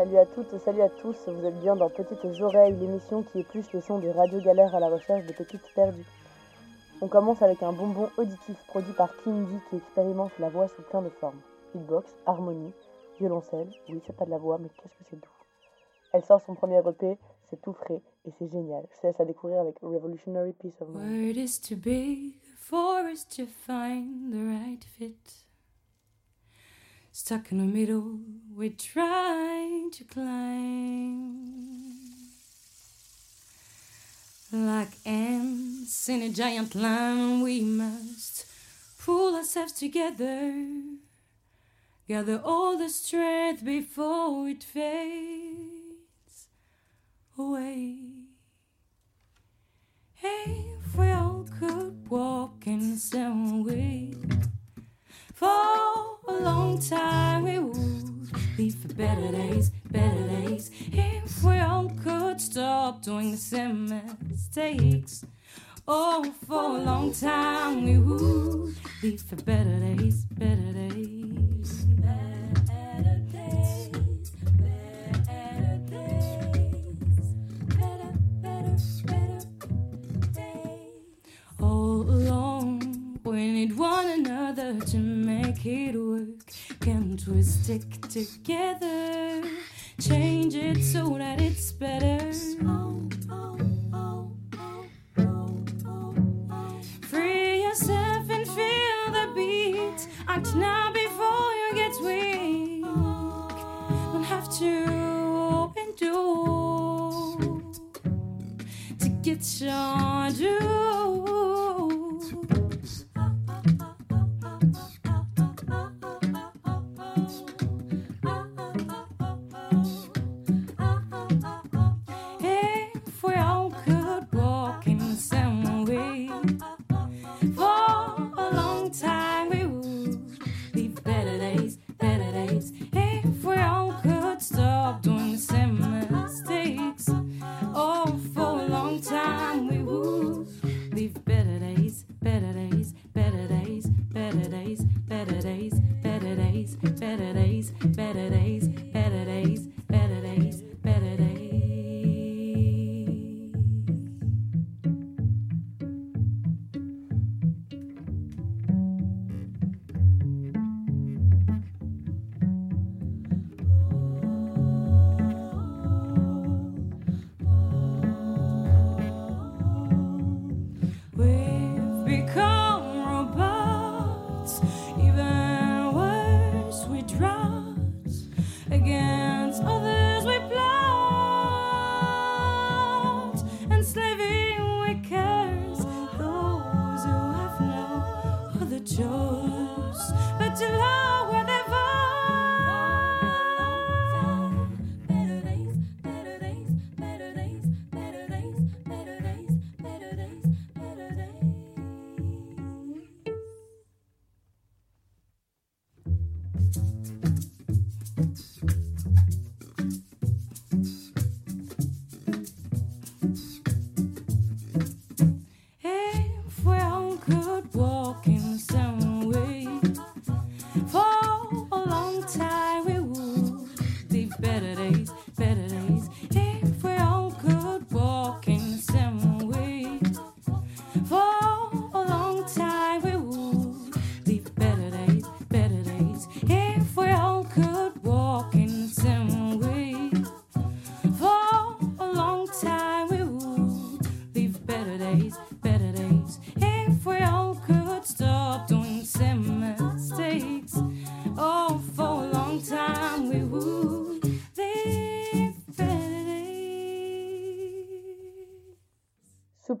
Salut à toutes, salut à tous, vous êtes bien dans Petites Oreilles, l'émission qui épluche les sons des radios galères à la recherche de petites perdues. On commence avec un bonbon auditif produit par Kindy qui expérimente la voix sous plein de formes. Beatbox, harmonie, violoncelle, oui c'est pas de la voix mais qu'est-ce que c'est doux. Elle sort son premier EP, c'est tout frais et c'est génial. Je te laisse à découvrir avec Revolutionary Peace of Mind. Word is too big for us to find the right fit. Stuck in the middle, we're trying to climb. Like ants in a giant line, we must pull ourselves together. Gather all the strength before it fades away. If we all could walk in the same way for a long time, we would leave for better days, better days. If we all could stop doing the same mistakes. Oh, for a long time, we would leave for better days, better days. We need one another to make it work. Can't we stick together? Change it so that it's better.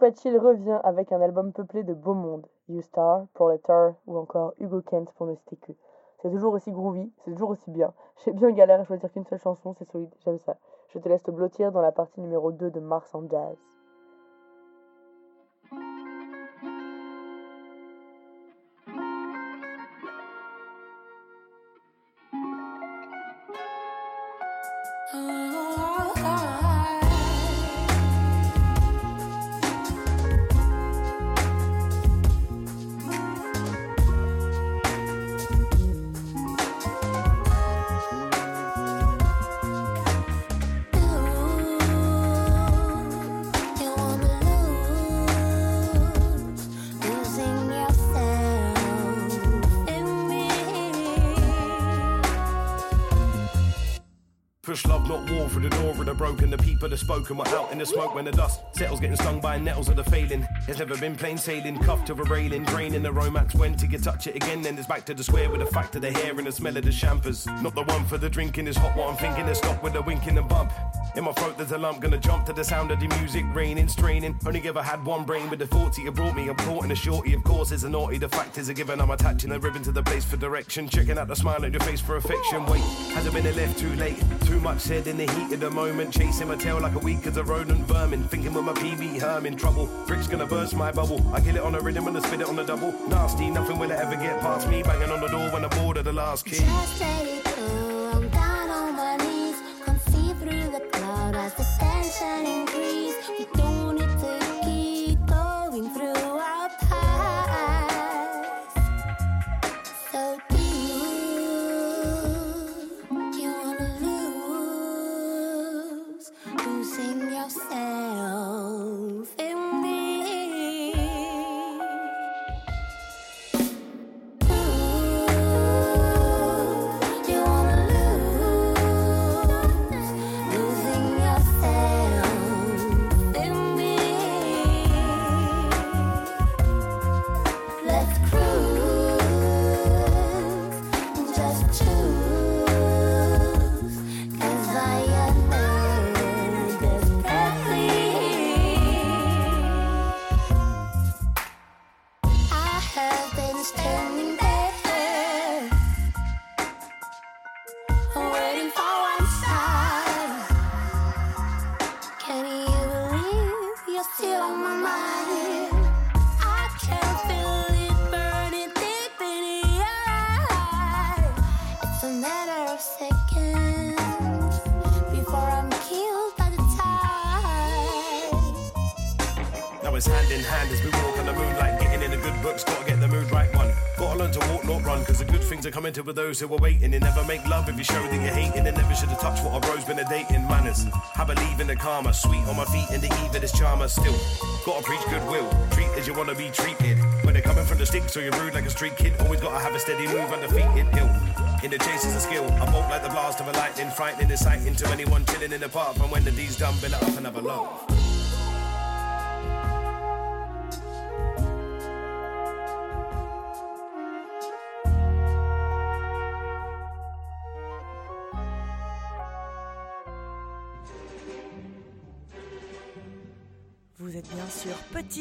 Soupatchil revient avec un album peuplé de beau monde. You Star, Proletar ou encore Hugo Kent pour ne citer que. C'est toujours aussi groovy, c'est toujours aussi bien. J'ai bien galère à choisir qu'une seule chanson, c'est solide, j'aime ça. Je te laisse te blottir dans la partie numéro 2 de Mars en jazz. Through the door of the broken. The people are spoken, we're out in the smoke when the dust settles. Getting stung by nettles of the failing. There's never been plain sailing, cuffed to a railing, draining the romance. When to get touch it again, then it's back to the square with the fact of the hair and the smell of the champers. Not the one for the drinking, is hot what I'm thinking. To stop with the winking and the bump. In my throat, there's a lump, gonna jump to the sound of the music, raining, straining. Only ever had one brain with the thoughts you brought me. I'm caught in a shorty, of course, is a naughty. The fact is a given, I'm attaching a ribbon to the place for direction. Checking out the smile on your face for affection. Wait, has it been a left too late? Too much said in the heat of the moment. Chasing my tail like a weak as a rodent vermin. Thinking with my PB Herman trouble. Brick's gonna burst my bubble. I kill it on a rhythm and I spit it on the double. Nasty, nothing will ever get past me. Banging on the door when I board of the last key. In hand as we walk on the moonlight, getting in the good books, gotta get the mood right one. Gotta learn to walk, not run, cause the good things are coming to those who are waiting. And never make love if you show that you're hating, and never should have touched what a bro's been a dating manners. I believe in the karma, sweet on my feet, and the evil is charmer still. Gotta preach goodwill, treat as you wanna be treated. When they're coming from the sticks, so you're rude like a street kid, always gotta have a steady move, undefeated ill. In the chase is a skill, I bolt like the blast of a lightning, frightening, inciting to anyone chilling in the park. And when the deed's done, build up another love.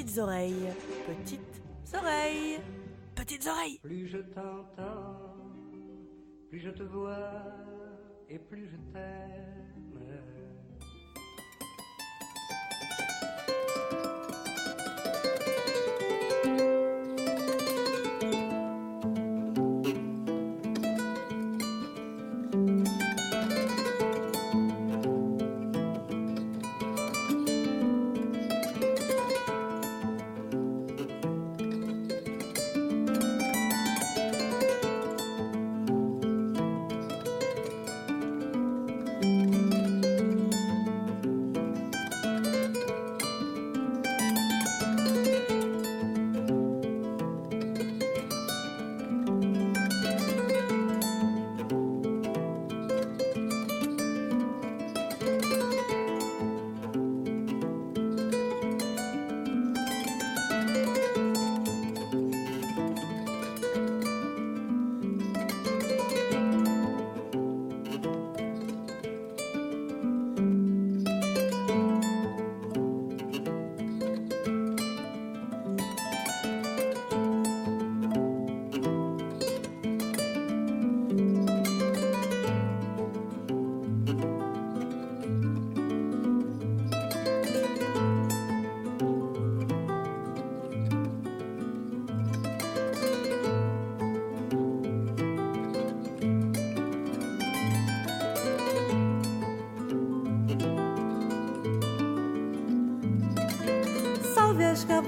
Petites Oreilles. Petites Oreilles. Petites Oreilles. Plus je t'entends, plus je te vois et plus je t'aime.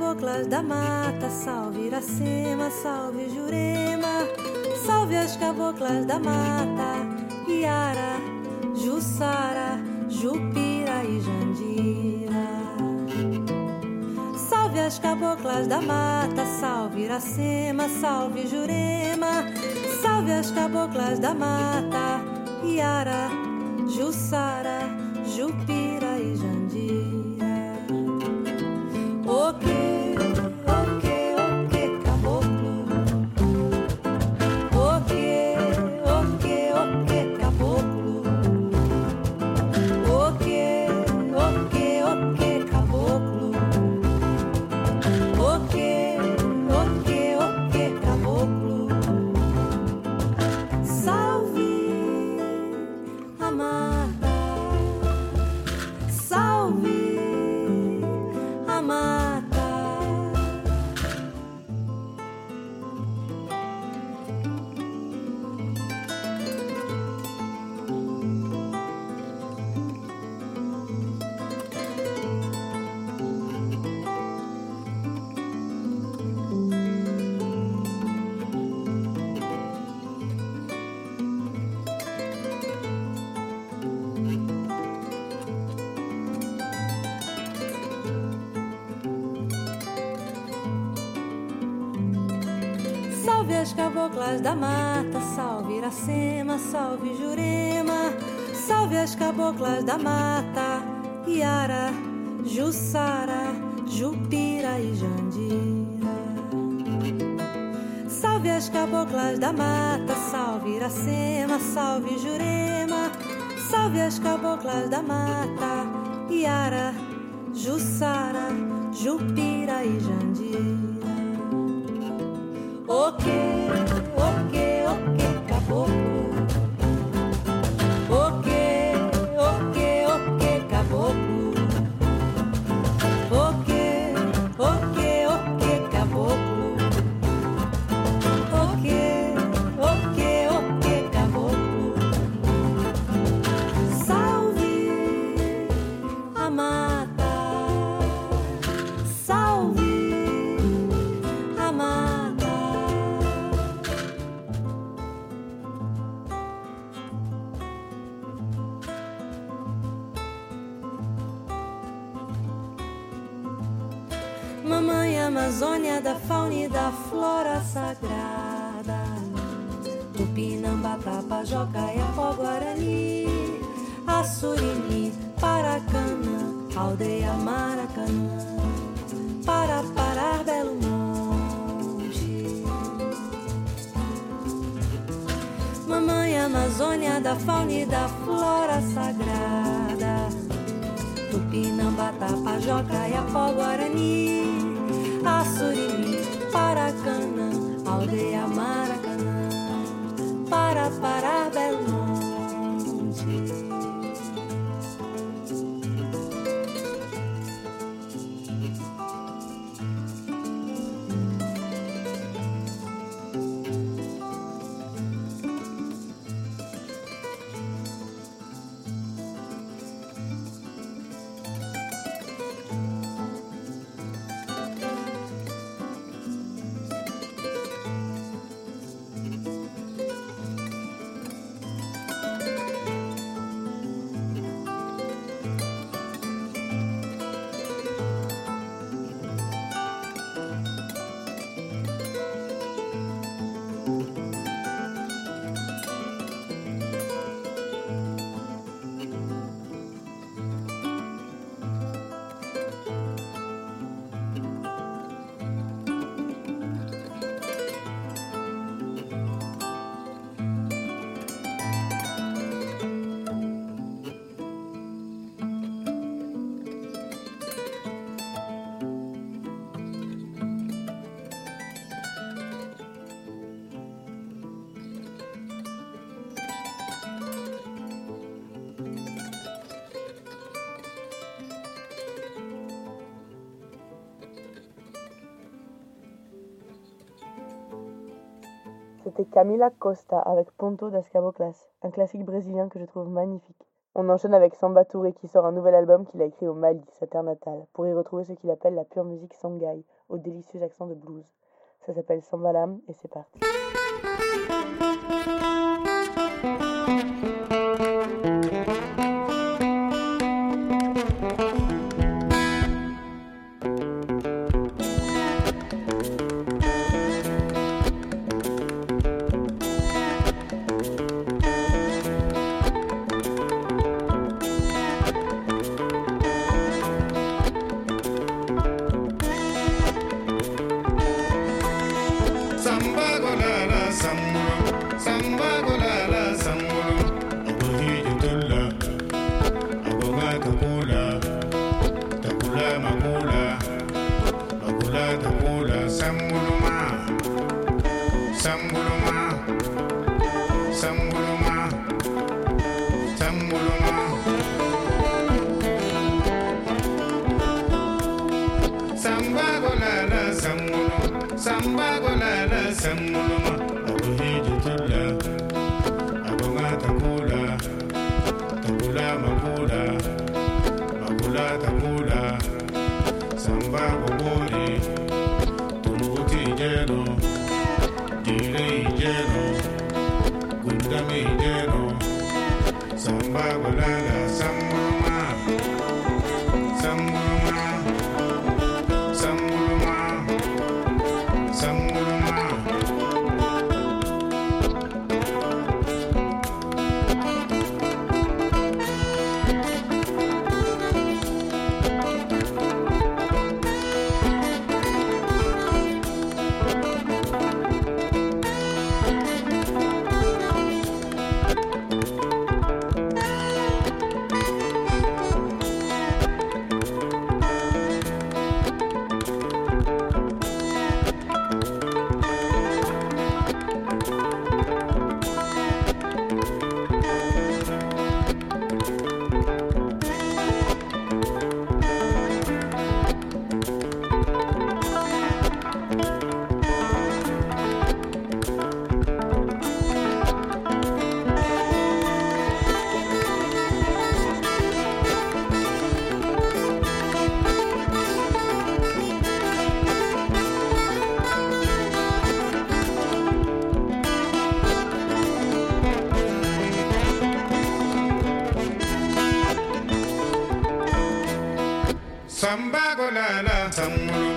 Caboclas da mata, salve Iracema, salve Jurema. Salve as caboclas da mata, Iara, Jussara, Jupira e Jandira. Salve as caboclas da mata, salve Iracema, salve Jurema. Salve as caboclas da mata, Iara, Jussara, Jupira caboclas da mata, salve Iracema, salve Jurema, salve as caboclas da mata, Iara, Jussara, Jupira e Jandira. Salve as caboclas da mata, salve Iracema, salve Jurema, salve as caboclas da mata, Iara, Jussara, Jupira e Jandira. O okay, o da flora sagrada. Tupinambá, Tapajoca, Iapó, Guarani Assurini, Paracanã, Aldeia Maracanã Para parar Belo Monte. Mamãe Amazônia da fauna e da flora sagrada. Tupinambá, Tapajoca, Iapó, Guarani Camila Costa avec Ponto das Caboclas, un classique brésilien que je trouve magnifique. On enchaîne avec Samba Touré qui sort un nouvel album qu'il a écrit au Mali, sa terre natale, pour y retrouver ce qu'il appelle la pure musique sanghaï, au délicieux accent de blues. Ça s'appelle Sambalam et c'est parti. Somewhere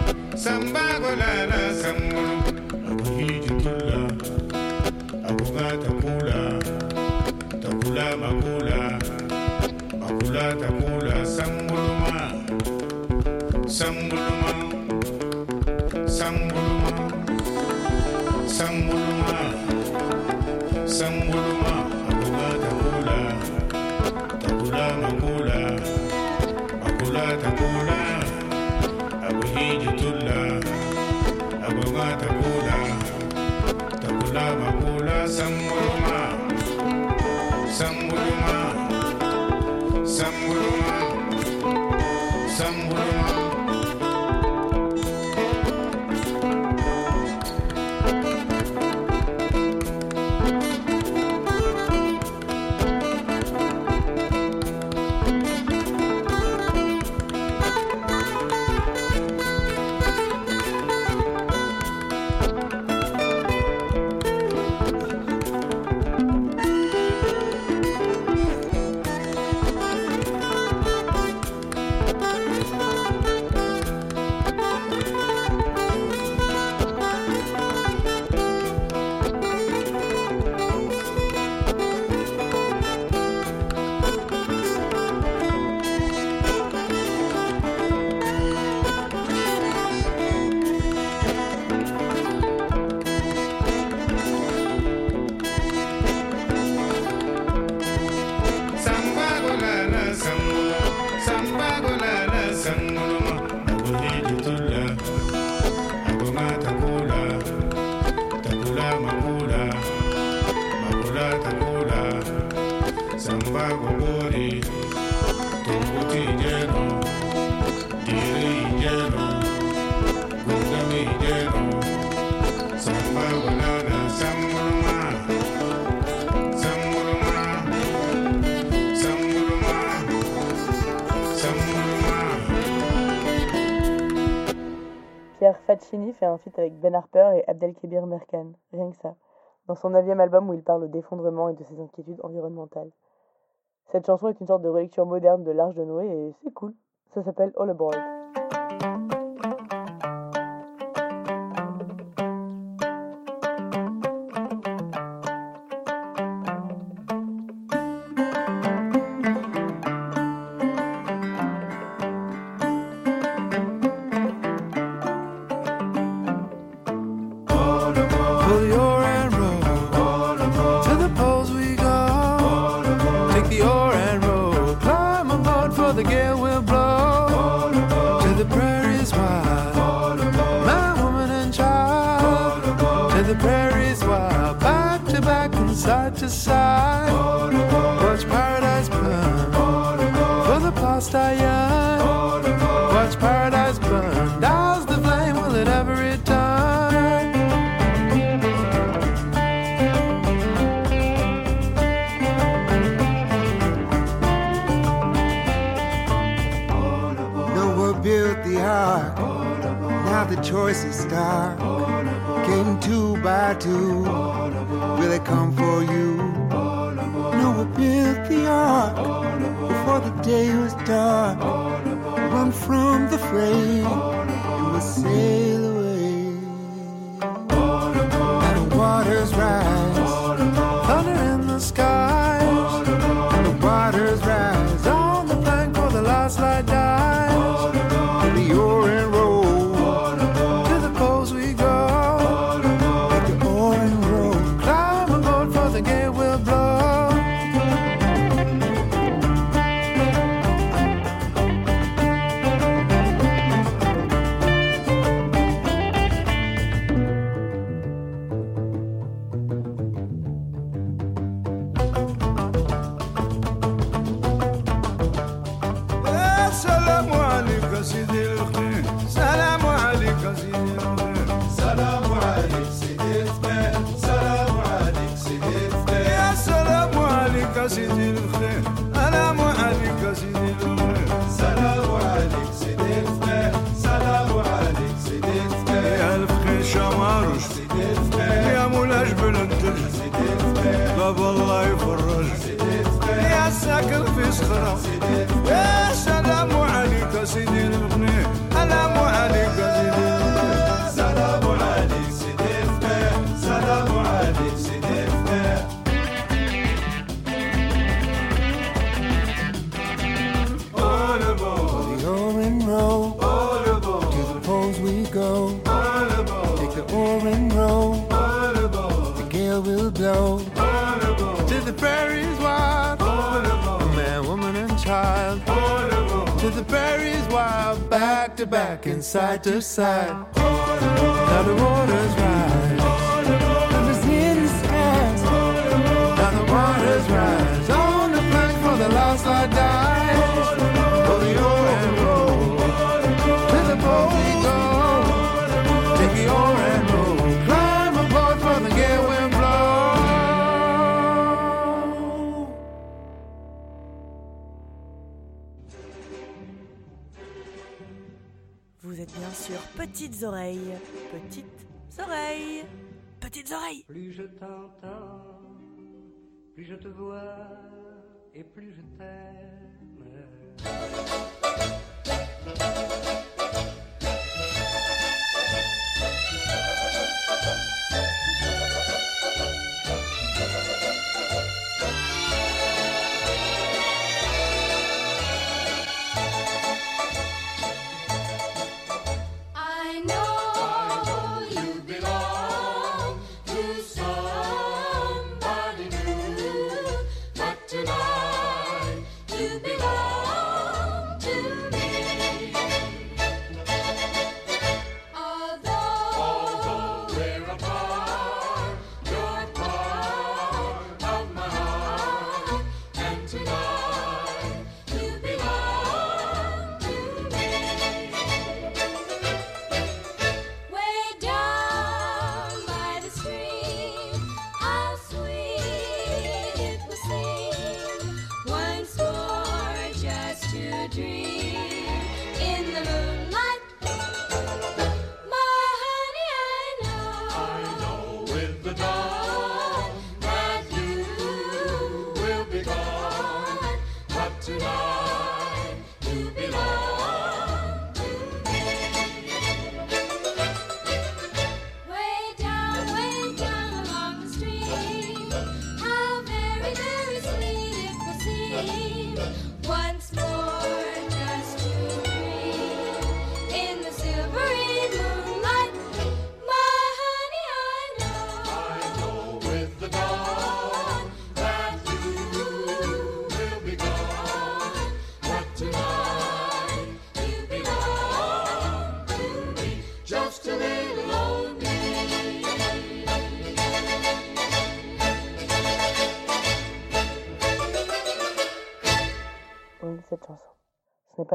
Martini fait un feat avec Ben Harper et Abdelkébir Merkan, rien que ça, dans son neuvième album où il parle d'effondrement et de ses inquiétudes environnementales. Cette chanson est une sorte de relecture moderne de l'Arche de Noé et c'est cool. Ça s'appelle All Aboard. done. Run from the fray. You were saved. sail will blow Vulnerable. to the prairies wild, Vulnerable. A man, woman, and child. Vulnerable. To the prairies wild, back to back and side to side. Vulnerable. Now the waters rise. Vulnerable. in the city Now the waters rise. On the plank for the lost I die. Rodeo and roll. Petites Oreilles. Petites Oreilles. Petites Oreilles. Plus je t'entends, plus je te vois et plus je t'aime.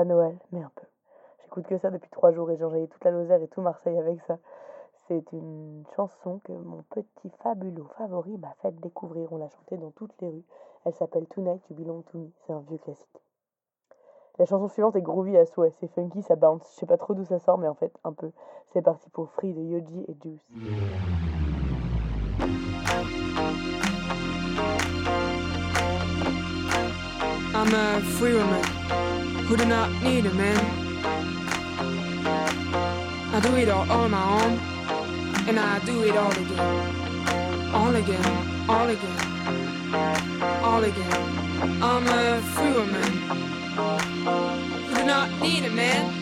Noël, mais un peu. J'écoute que ça depuis trois jours et j'ai enjaillé toute la Lozère et tout Marseille avec ça. C'est une chanson que mon petit fabuleux favori m'a fait découvrir. On l'a chantée dans toutes les rues. Elle s'appelle Tonight You Belong to Me. C'est un vieux classique. La chanson suivante est groovy à souhait. C'est funky, ça bounce. Je sais pas trop d'où ça sort, mais en fait, un peu. C'est parti pour Free de Yoji et Juice. I'm a free woman who do not need a man. I do it all on my own, and I do it all again, all again, all again, all again. I'm a free woman who do not need a man.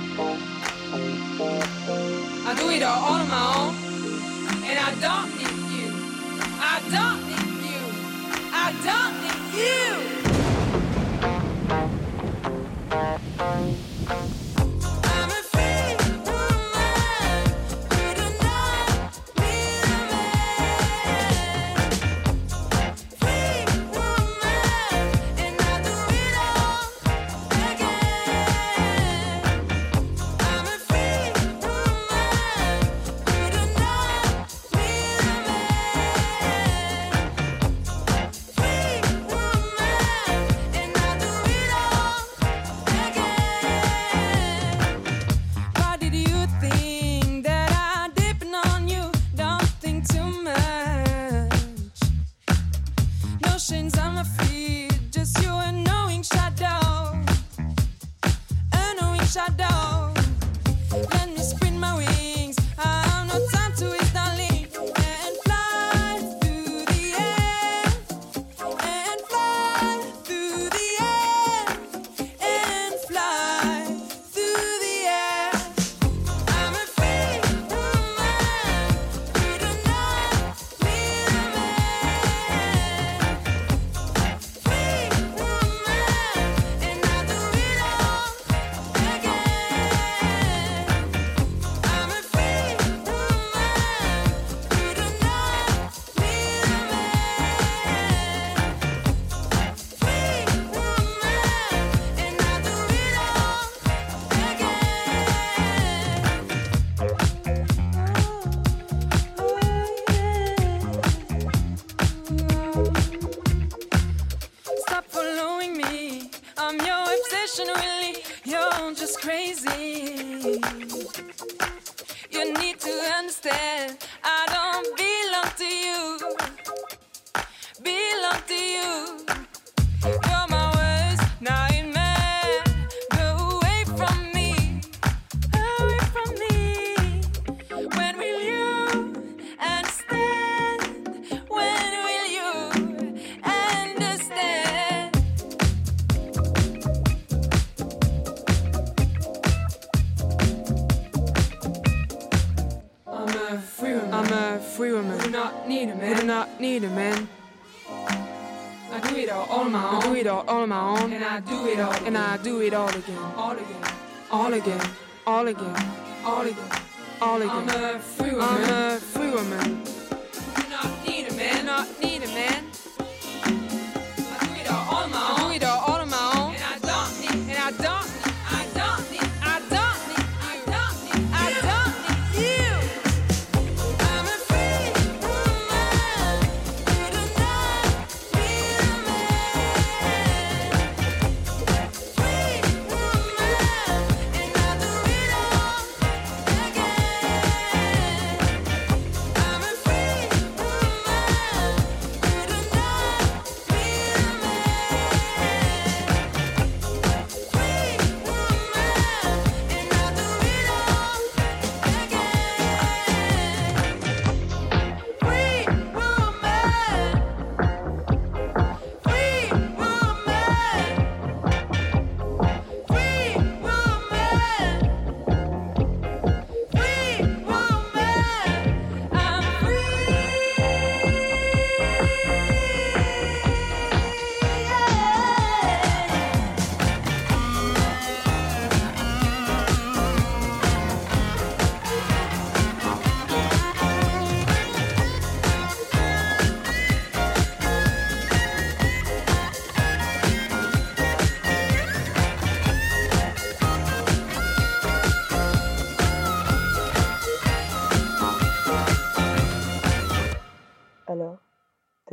I do it all on my own, and I don't need you. I don't need you. I don't need you. Again. All again. All again.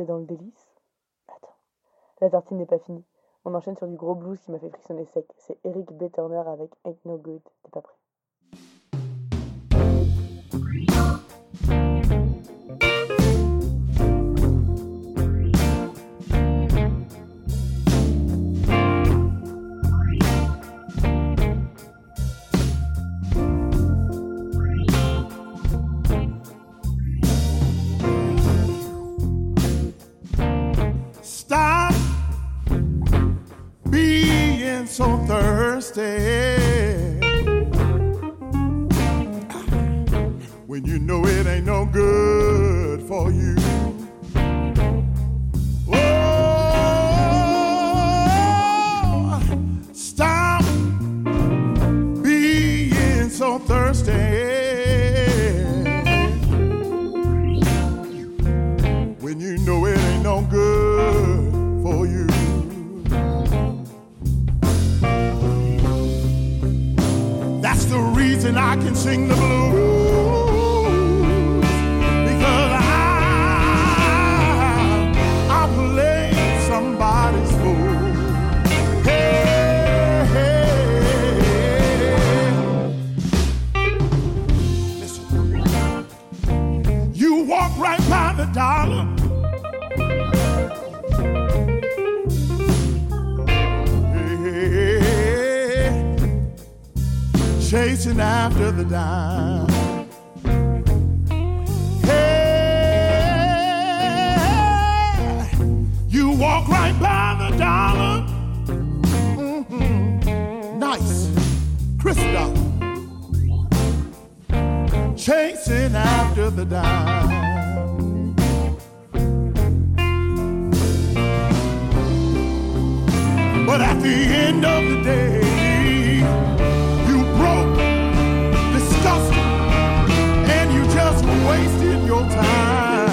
Dans le délice Attends, la tartine n'est pas finie. On enchaîne sur du gros blues qui m'a fait frissonner sec. C'est Eric B. Turner avec Ain't No Good. T'es pas prêt Chasing after the dime. But at the end of the day, you broke, disgusted, and you just wasted your time.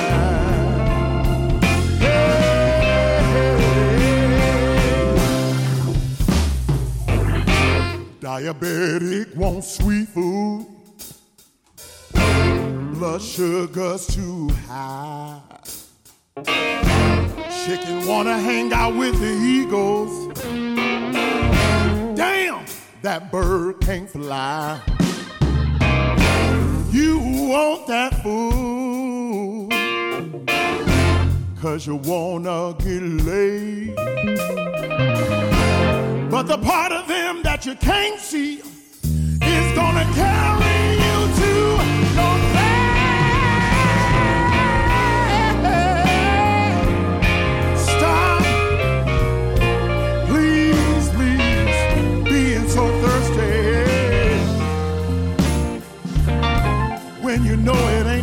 Diabetic wants sweet food. Blood sugar's too high. Chicken wanna hang out with the eagles. Damn, that bird can't fly. You want that food, cause you wanna get laid. But the part of them that you can't see is gonna carry know it ain't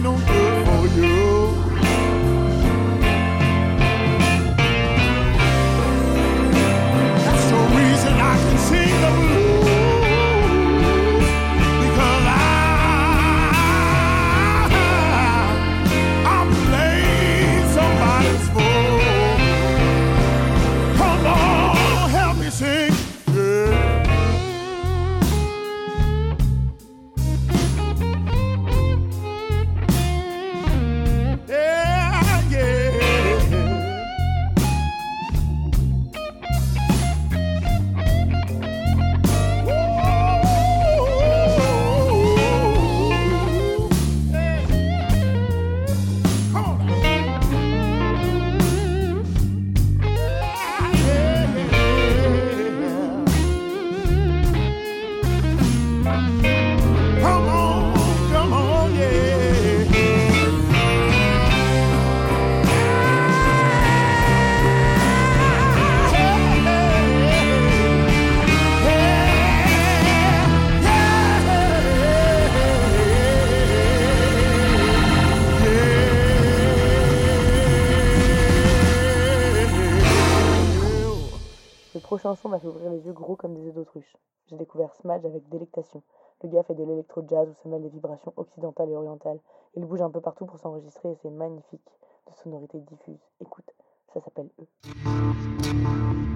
c'est magnifique de sonorités diffuses. Écoute, ça s'appelle Eux.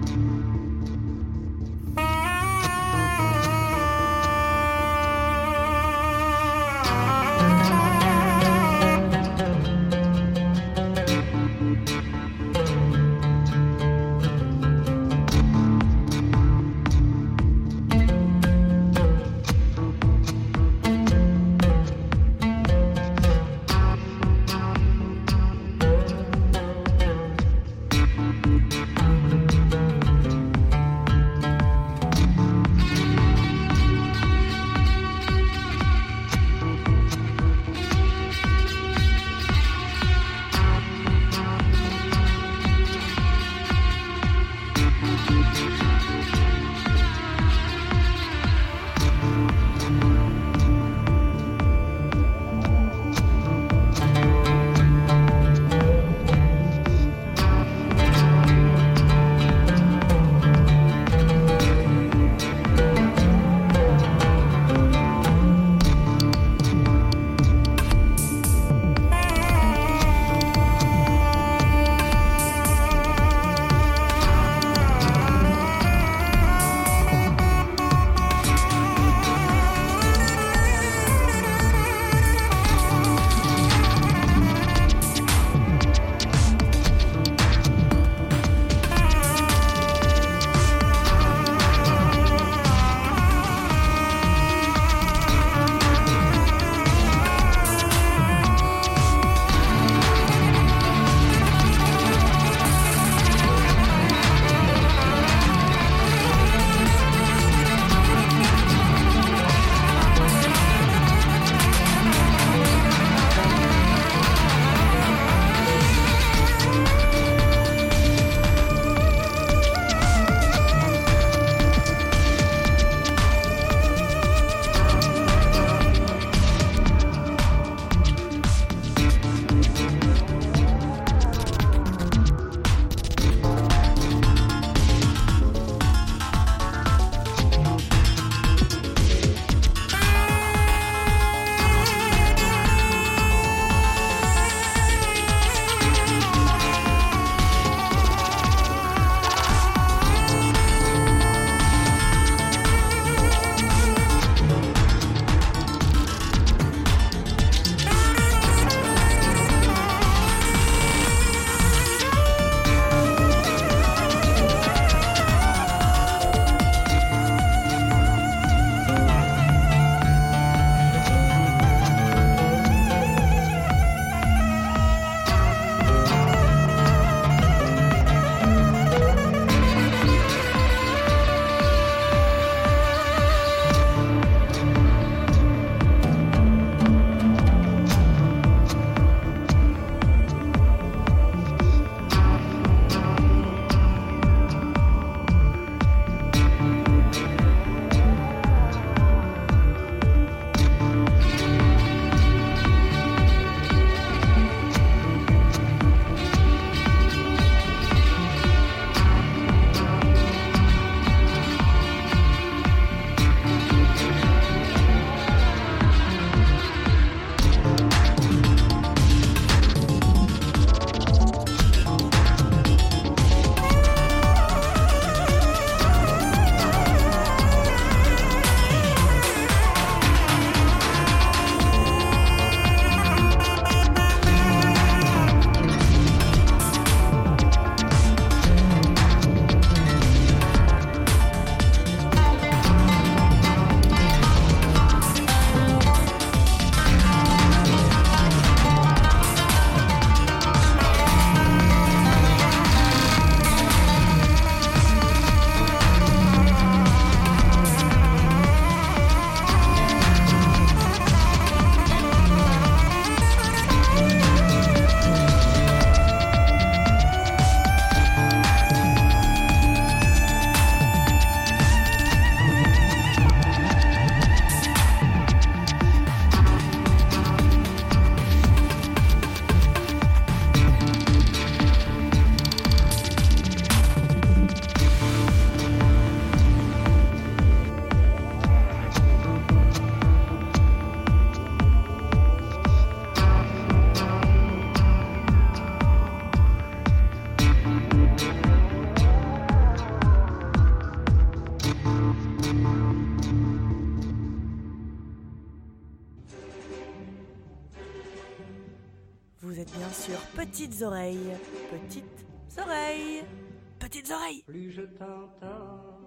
Plus je t'entends,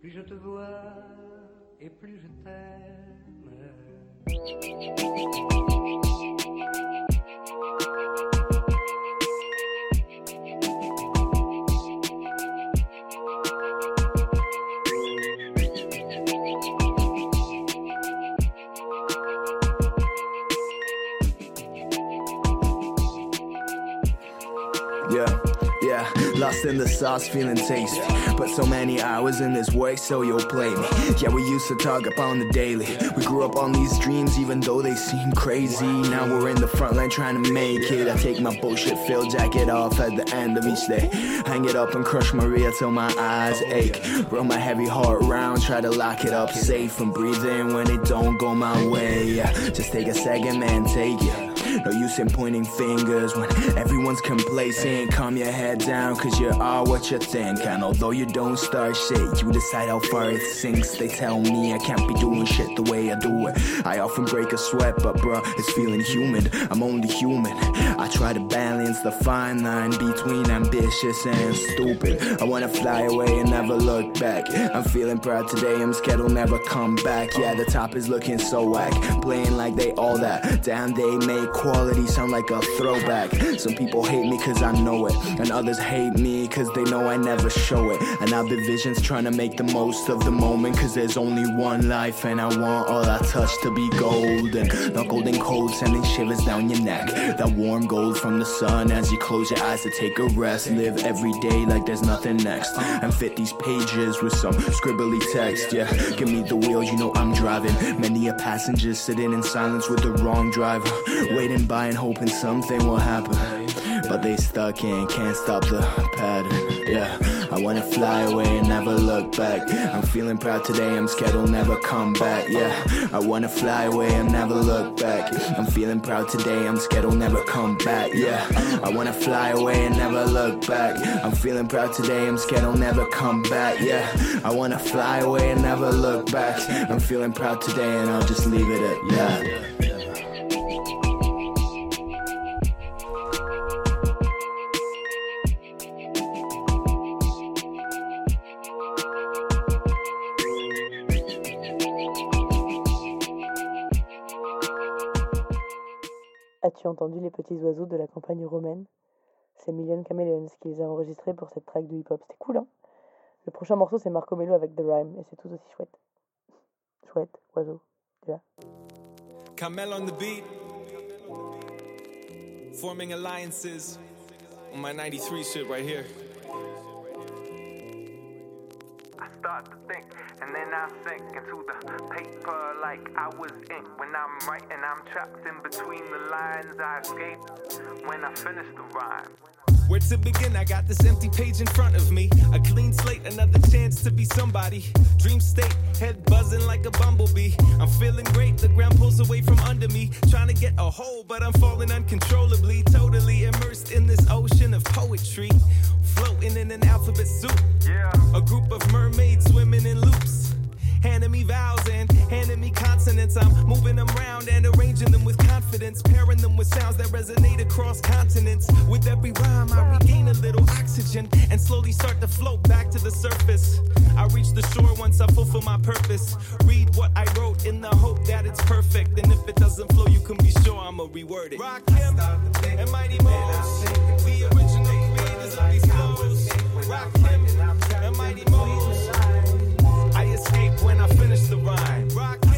plus je te vois et plus je t'aime. Lost in the sauce, feeling tasty. But so many hours in this work, so you'll play me. Yeah, we used to talk upon the daily. We grew up on these dreams, even though they seem crazy. Now we're in the front line trying to make it. I take my bullshit filled jacket off at the end of each day. Hang it up and crush Maria till my eyes ache. Roll my heavy heart round, try to lock it up safe from breathing when it don't go my way. Just take a second, man, take it. No use in pointing fingers when everyone's complacent. Calm your head down, cause you are what you think. And although you don't start shit, you decide how far it sinks. They tell me I can't be doing shit the way I do it. I often break a sweat, but bruh, it's feeling humid. I'm only human. I try to balance the fine line between ambitious and stupid. I wanna fly away and never look back. I'm feeling proud today, I'm scared I'll never come back. Yeah, the top is looking so whack. Playing like they all that. Damn, they make quality sound like a throwback. Some people hate me cause I know it, and others hate me cause they know I never show it. And I've been visions trying to make the most of the moment cause there's only one life, and I want all I touch to be golden. Not golden cold, sending shivers down your neck. That warm gold from the sun as you close your eyes to take a rest. Live every day like there's nothing next. And fit these pages with some scribbly text. Yeah, give me the wheel, you know I'm driving. Many a passenger sitting in silence with the wrong driver. Waiting by and hoping something will happen. But they stuck in, can't stop the pattern. Yeah, I wanna fly away and never look back. I'm feeling proud today, I'm scared I'll never come back. Yeah, I wanna fly away and never look back. I'm feeling proud today, I'm scared I'll never come back. Yeah, I wanna fly away and never look back. I'm feeling proud today, I'm scared I'll never come back. Yeah, I wanna fly away and never look back. I'm feeling proud today and I'll just leave it at that. As-tu entendu les petits oiseaux de la campagne romaine? C'est Million Chameleons qui les a enregistrés pour cette track de hip-hop. C'était cool, hein? Le prochain morceau, c'est Marco Mello avec The Rhyme, et c'est tout aussi chouette. Chouette, oiseau, vois. Kamel on the beat. Forming alliances on my 93 shit right here. Start to think, and then I sink into the paper like I was ink. When I'm writing, I'm trapped in between the lines. I escape when I finish the rhyme. Where to begin? I got this empty page in front of me. A clean slate, another chance to be somebody. Dream state, head buzzing like a bumblebee. I'm feeling great, the ground pulls away from under me. Trying to get a hold, but I'm falling uncontrollably. Totally immersed in this ocean of poetry. Floating in an alphabet soup. Yeah. A group of mermaids swimming in loops. Handing me vowels and handing me consonants. I'm moving them around and arranging them with confidence. Pairing them with sounds that resonate across continents. With every rhyme, I regain a little oxygen and slowly start to float back to the surface. I reach the shore once I fulfill my purpose. Read what I wrote in the hope that it's perfect. And if it doesn't flow, you can be sure I'ma reword it. Rakim and Mighty Mo's. The original creators of these flows. Rakim rhyme. Rock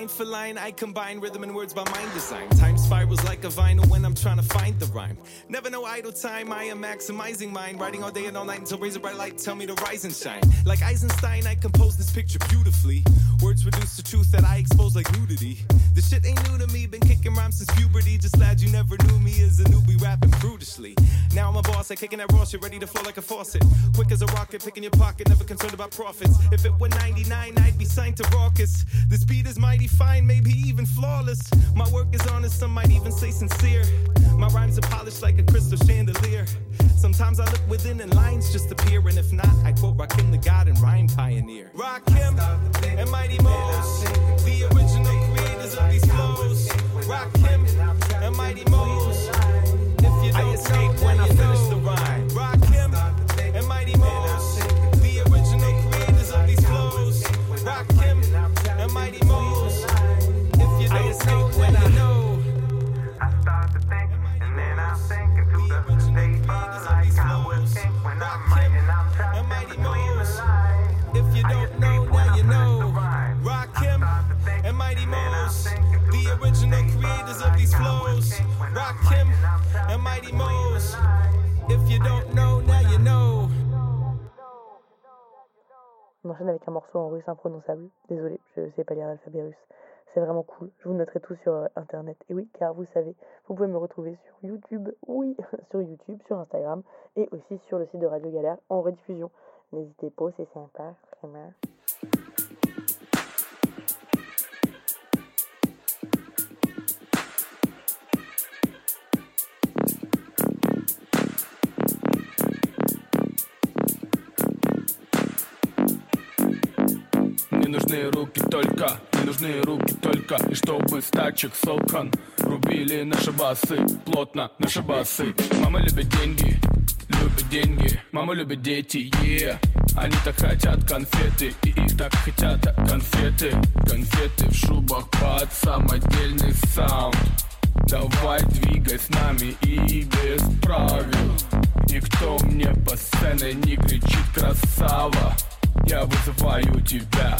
Line for line, I combine rhythm and words by mind design. Time spirals like a vinyl when I'm trying to find the rhyme. Never know idle time, I am maximizing mine. Writing all day and all night until razor bright light tell me to rise and shine. Like Eisenstein, I compose this picture beautifully. Words reduce the truth that I expose like nudity. The shit ain't new to me, been kicking rhymes since puberty. Just glad you never knew me as a newbie rapping brutishly. Now I'm a boss, I kicking that raw shit, ready to flow like a faucet. Quick as a rocket, picking your pocket, never concerned about profits. If it were 99, I'd be signed to Rawkus. The speed is mighty fine, maybe even flawless. My work is honest, some might even say sincere. My rhymes are polished like a crystal chandelier. Sometimes I look within and lines just appear, and if not, I quote Rakim the God and rhyme pioneer. Rakim and Mighty Mo's, Mighty Mo's. If you don't know, now you know. On enchaîne avec un morceau en russe imprononçable. Désolé, je sais pas lire l'alphabet russe. C'est vraiment cool. Je vous noterai tout sur euh, internet. Et oui, car vous savez, vous pouvez me retrouver sur YouTube. Oui, sur YouTube, sur Instagram et aussi sur le site de Radio Galère en rediffusion. N'hésitez pas, c'est sympa, vraiment. Нужны руки только, не нужны руки только. И чтобы с тачек Солкан Рубили наши басы, плотно наши басы. Мама любит деньги, любит деньги. Мама любит дети, yeah. Они так хотят конфеты И их так хотят конфеты. Конфеты в шубах под самодельный саунд. Давай двигай с нами и без правил. Никто мне по сцене не кричит красава. Я вызываю тебя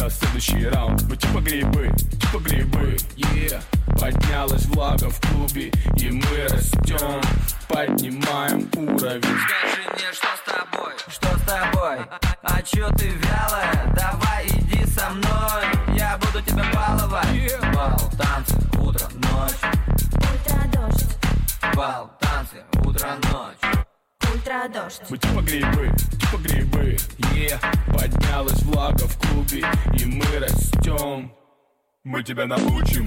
на следующий раунд. Мы типа грибы, типа грибы, yeah. Поднялась влага в клубе И мы растем, поднимаем уровень. Скажи мне, что с тобой? Что с тобой? А чё ты вялая? Давай иди со мной. Я буду тебя баловать. Бал, танцы, утро, ночь. Ультрадождь, Бал, танцы, утро, ночь ультрадождь. Мы типа грибы, типа грибы, yeah Поднялась влага в клубе И мы растем. Мы тебя научим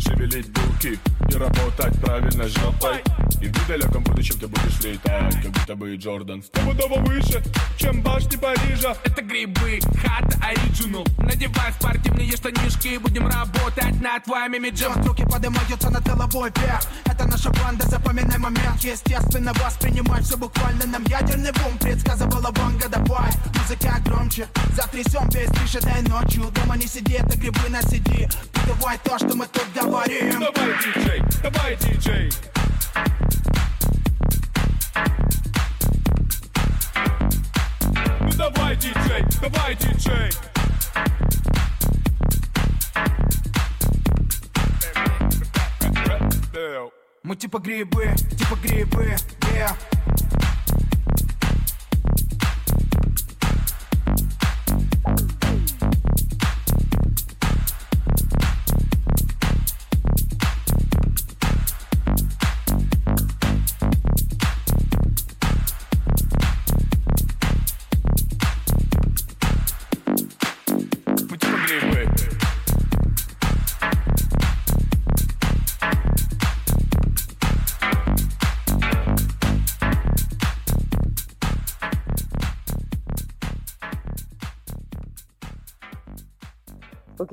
шевелить булки И работать правильно жопой. И в недалеком будущем ты будешь летать Как будто бы Джордан. Стопудово выше, чем башни Парижа. Это грибы, хата оригинал Надевай спортивные штанишки и Будем работать над твоим имиджем Руки поднимаются над головой вверх. Это наша банда, запоминай момент. Естественно, воспринимай все буквально Нам. Ядерный бум предсказывала Ванга Давай, музыка громче Затрясем весь движ этой ночью. Дома не сиди, это грибы на CD Давай то, что мы тут говорим. Давай, диджей, давай, диджей. Ну давай, диджей, давай, диджей. Мы типа грибы, типа грибы, yeah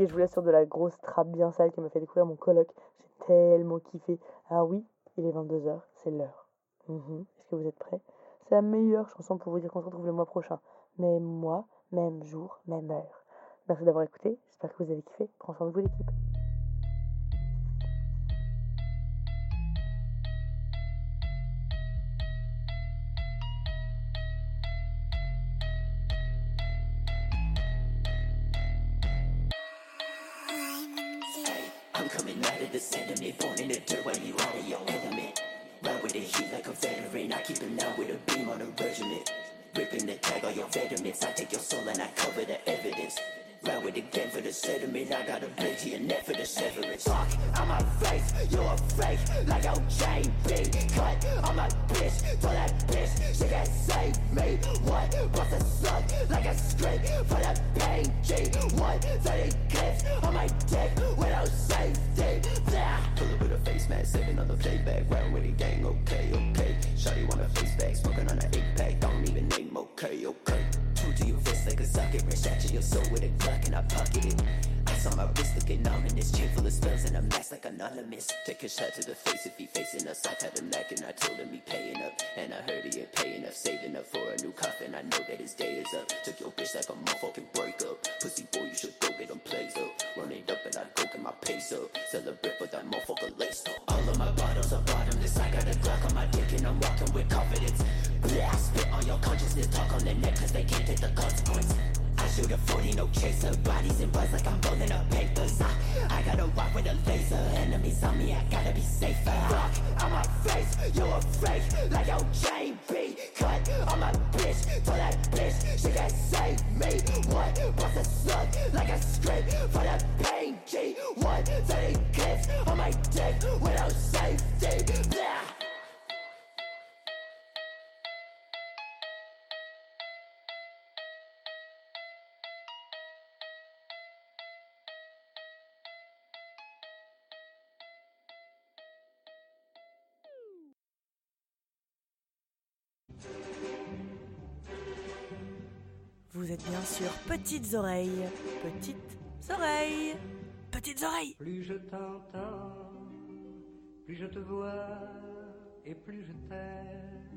Je vous laisse sur de la grosse trappe bien sale qui m'a fait découvrir mon coloc. J'ai tellement kiffé. Ah oui, il est 22h, c'est l'heure. Mhm. Est-ce que vous êtes prêts? C'est la meilleure chanson pour vous dire qu'on se retrouve le mois prochain. Même mois, même jour, même heure. Merci d'avoir écouté, j'espère que vous avez kiffé. Prends soin de vous l'équipe. The sentiment, in the dirt while you out of your element. Run with the heat like a veteran, I keep it loud with a beam on a regiment. Ripping the tag on your veterans, I take your soul and I cover the evidence. With the game for the sediment. I got a to your for the severance. Fuck, on my face, you're a fake, like your chain B. Cut on my bitch, told that bitch she can't save me. What? Bust a slug like a script for the pain. G. One, 30 clips on my dick without safety. Blah. Pull up with a face mask, sitting on the playback. Round with the gang, okay, okay. Shawty want a face back, I pocket it. Ice on my wrist looking ominous, chain full of spells and a mask like anonymous. Take a shot to the face if he facing us. I've had him and I told him he paying up. And I heard he ain't paying up, saving up for a new coffin. I know that his day is up. Took your bitch like a motherfucking breakup. Pussy boy, you should go get them plays up. Run it up and I go get my pace up. Celebrate with that motherfucker lace up. All of my bottles are bottomless. I got a Glock on my dick and I'm walking with confidence. Blah, spit on your consciousness, talk on the neck cause they can't take the consequence. I shoot a 40, no chaser. Bodies and buzz like I'm rolling up papers. I, I gotta walk with a laser. Enemies on me, I gotta be safer. Fuck on my face, you're a fake. Like your chain B. Cut on my bitch. For that bitch she can't save me. What? Bust a slug like a script for the pain. G. One, 30 clips on my dick without safety. Blah. Êtes bien sûr Petites Oreilles. Petites Oreilles. Petites Oreilles. Plus je t'entends, plus je te vois et plus je t'aime.